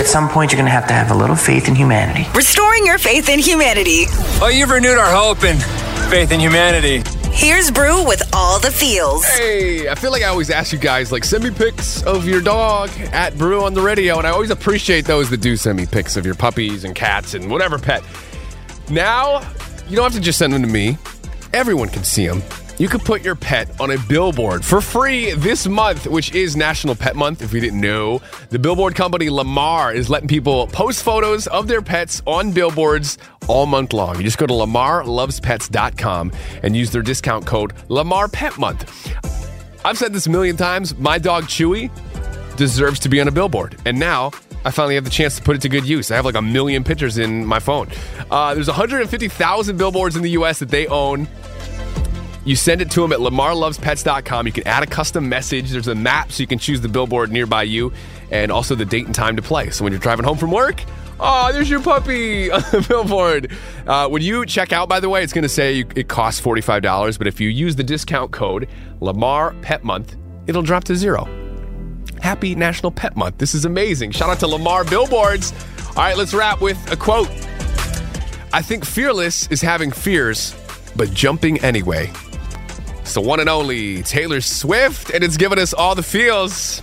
At some point, you're going to have to have a little faith in humanity. Restoring your faith in humanity. Oh, you've renewed our hope and faith in humanity. Here's Brew with all the feels. Hey, I feel like I always ask you guys, like, send me pics of your dog at Brew on the radio, and I always appreciate those that do send me pics of your puppies and cats and whatever pet. Now, you don't have to just send them to me. Everyone can see them. You could put your pet on a billboard for free this month, which is National Pet Month. If you didn't know, the billboard company Lamar is letting people post photos of their pets on billboards all month long. You just go to lamarlovespets.com and use their discount code Lamar Pet Month. I've said this a million times. My dog Chewy deserves to be on a billboard, and now I finally have the chance to put it to good use. I have like a million pictures in my phone. Uh, there's 150,000 billboards in the U.S. that they own. You send it to them at lamarlovespets.com. You can add a custom message. There's a map so you can choose the billboard nearby you and also the date and time to play. So when you're driving home from work, oh, there's your puppy on the billboard. Uh, when you check out, by the way, it's going to say you, it costs $45. But if you use the discount code Lamar Pet Month, it'll drop to zero. Happy National Pet Month. This is amazing. Shout out to Lamar Billboards. All right, let's wrap with a quote. I think fearless is having fears, but jumping anyway. It's the one and only Taylor Swift, and it's giving us all the feels.